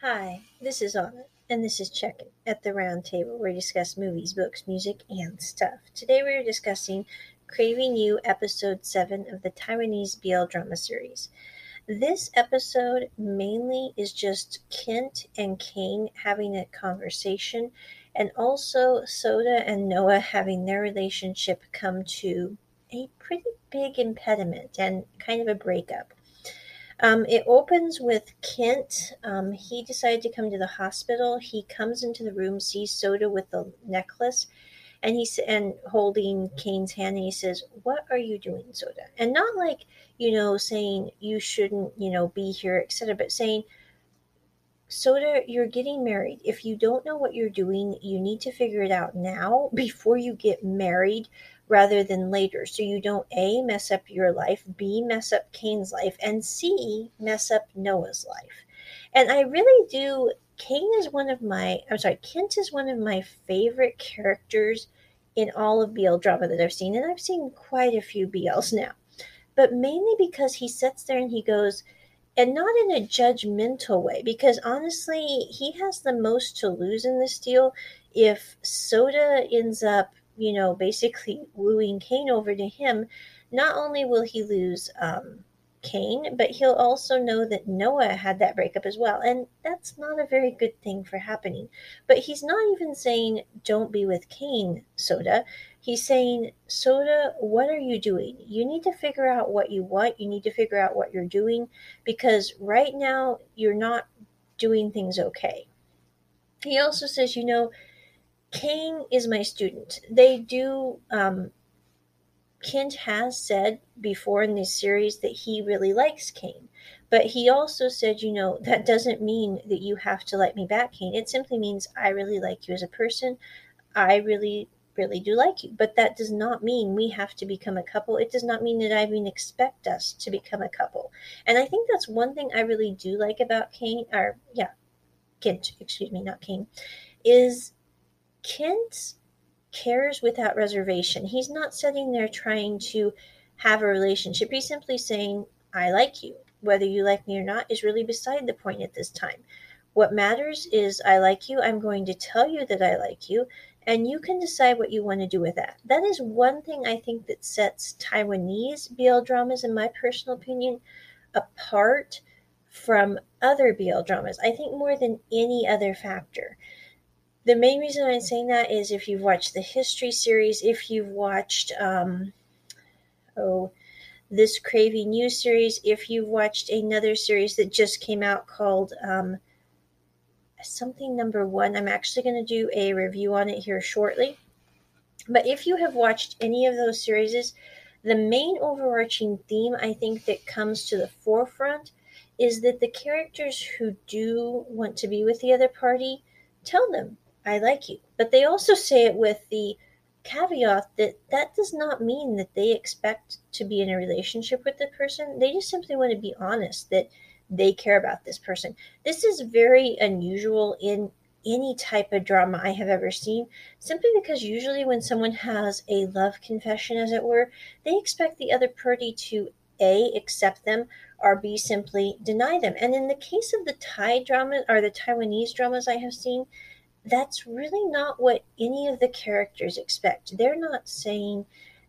Hi, this is Anna, and this is Check It at the Round Table, where we discuss movies, books, music, and stuff. Today we are discussing Craving You, Episode 7 of the Taiwanese BL drama series. This episode mainly is just Kent and Kane having a conversation, and also Soda and Noah having their relationship come to a pretty big impediment and kind of a breakup. Um, it opens with Kent. Um, he decided to come to the hospital. He comes into the room, sees Soda with the necklace, and he's and holding Kane's hand, and he says, "What are you doing, Soda?" And not like you know saying you shouldn't you know be here, etc., but saying. Soda, you're getting married. If you don't know what you're doing, you need to figure it out now before you get married rather than later. So you don't A, mess up your life, B, mess up Kane's life, and C, mess up Noah's life. And I really do. Kane is one of my, I'm sorry, Kent is one of my favorite characters in all of BL drama that I've seen. And I've seen quite a few BLs now. But mainly because he sits there and he goes, and not in a judgmental way, because honestly, he has the most to lose in this deal if Soda ends up you know, basically wooing Kane over to him, not only will he lose um, Kane, but he'll also know that Noah had that breakup as well. And that's not a very good thing for happening. But he's not even saying, don't be with Kane, Soda. He's saying, Soda, what are you doing? You need to figure out what you want. You need to figure out what you're doing because right now you're not doing things okay. He also says, you know, Kane is my student. They do. Um, Kent has said before in this series that he really likes Kane, but he also said, you know, that doesn't mean that you have to like me back, Kane. It simply means I really like you as a person. I really, really do like you, but that does not mean we have to become a couple. It does not mean that I even expect us to become a couple. And I think that's one thing I really do like about Kane, or yeah, Kent, excuse me, not Kane, is Kent cares without reservation. He's not sitting there trying to have a relationship. He's simply saying, I like you. Whether you like me or not is really beside the point at this time. What matters is I like you. I'm going to tell you that I like you, and you can decide what you want to do with that. That is one thing I think that sets Taiwanese BL dramas, in my personal opinion, apart from other BL dramas. I think more than any other factor the main reason I'm saying that is if you've watched the history series, if you've watched um, oh this Craving You series, if you've watched another series that just came out called um, something number one. I'm actually going to do a review on it here shortly. But if you have watched any of those series, the main overarching theme I think that comes to the forefront is that the characters who do want to be with the other party tell them I like you. But they also say it with the caveat that that does not mean that they expect to be in a relationship with the person. They just simply want to be honest that they care about this person. This is very unusual in any type of drama I have ever seen, simply because usually when someone has a love confession, as it were, they expect the other party to A, accept them, or B, simply deny them. And in the case of the Thai drama or the Taiwanese dramas I have seen, that's really not what any of the characters expect. They're not saying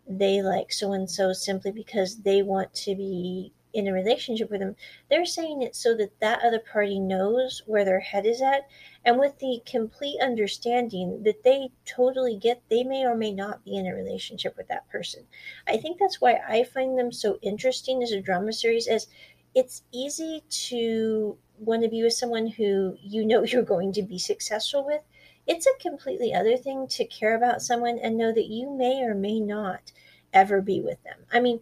they like so and so simply because they want to be in a relationship with them. They're saying it so that that other party knows where their head is at and with the complete understanding that they totally get they may or may not be in a relationship with that person. I think that's why I find them so interesting as a drama series as it's easy to want to be with someone who you know you're going to be successful with. It's a completely other thing to care about someone and know that you may or may not ever be with them. I mean,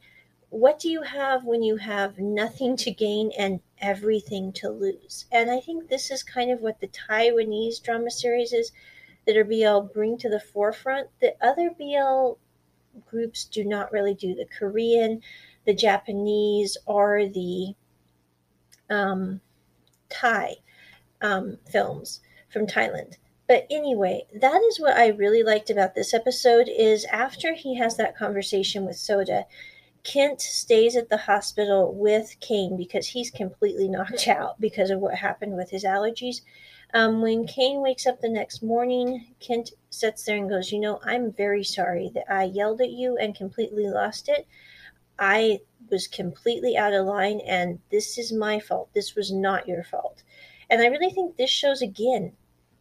what do you have when you have nothing to gain and everything to lose? And I think this is kind of what the Taiwanese drama series is that are BL bring to the forefront that other BL groups do not really do. The Korean, the Japanese, or the um, Thai um, films from Thailand. But anyway, that is what I really liked about this episode is after he has that conversation with Soda, Kent stays at the hospital with Kane because he's completely knocked out because of what happened with his allergies. Um, when Kane wakes up the next morning, Kent sits there and goes, You know, I'm very sorry that I yelled at you and completely lost it. I was completely out of line, and this is my fault. This was not your fault. And I really think this shows again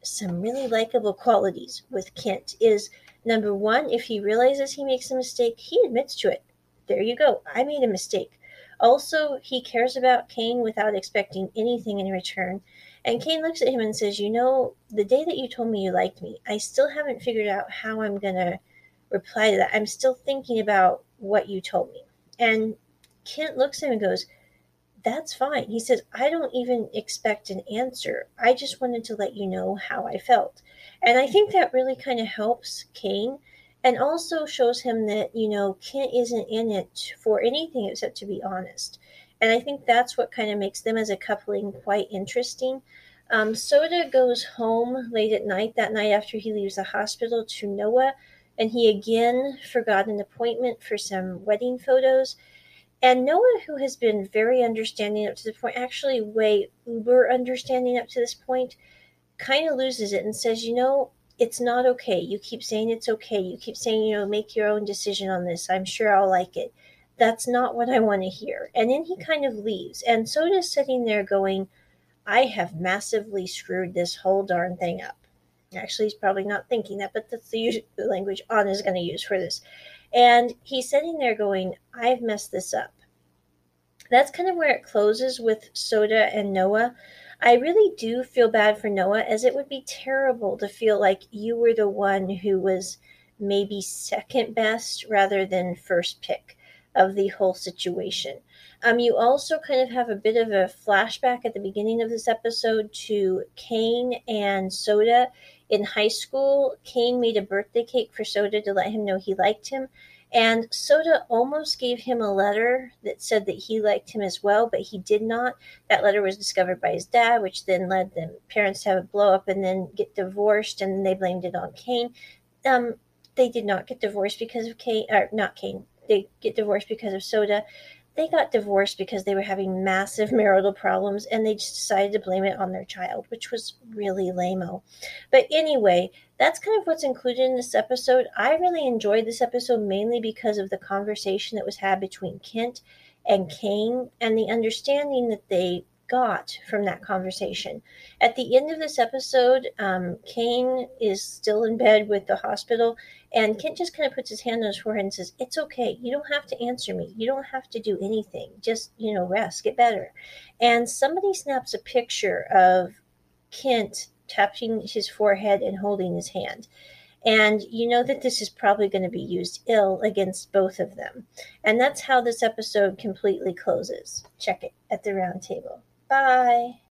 some really likable qualities with Kent is number one, if he realizes he makes a mistake, he admits to it. There you go. I made a mistake. Also, he cares about Kane without expecting anything in return. And Kane looks at him and says, You know, the day that you told me you liked me, I still haven't figured out how I'm going to reply to that. I'm still thinking about what you told me. And Kent looks at him and goes, That's fine. He says, I don't even expect an answer. I just wanted to let you know how I felt. And I think that really kind of helps Kane and also shows him that, you know, Kent isn't in it for anything except to be honest. And I think that's what kind of makes them as a coupling quite interesting. Um, Soda goes home late at night that night after he leaves the hospital to Noah, and he again forgot an appointment for some wedding photos. And Noah, who has been very understanding up to the point, actually way uber understanding up to this point, kind of loses it and says, You know, it's not okay. You keep saying it's okay. You keep saying, you know, make your own decision on this. I'm sure I'll like it that's not what I want to hear. And then he kind of leaves. And Soda's sitting there going, I have massively screwed this whole darn thing up. Actually, he's probably not thinking that, but that's the language Anna is going to use for this. And he's sitting there going, I've messed this up. That's kind of where it closes with Soda and Noah. I really do feel bad for Noah, as it would be terrible to feel like you were the one who was maybe second best rather than first pick of the whole situation. Um, you also kind of have a bit of a flashback at the beginning of this episode to Kane and Soda in high school. Kane made a birthday cake for Soda to let him know he liked him. And Soda almost gave him a letter that said that he liked him as well, but he did not. That letter was discovered by his dad, which then led the parents to have a blow up and then get divorced, and they blamed it on Kane. Um, they did not get divorced because of Kane, or not Kane, they get divorced because of soda. They got divorced because they were having massive marital problems and they just decided to blame it on their child, which was really lame But anyway, that's kind of what's included in this episode. I really enjoyed this episode mainly because of the conversation that was had between Kent and Kane and the understanding that they got from that conversation. At the end of this episode, um, Kane is still in bed with the hospital, and Kent just kind of puts his hand on his forehead and says, It's okay. You don't have to answer me. You don't have to do anything. Just, you know, rest, get better. And somebody snaps a picture of Kent tapping his forehead and holding his hand. And you know that this is probably going to be used ill against both of them. And that's how this episode completely closes. Check it at the round table. Bye.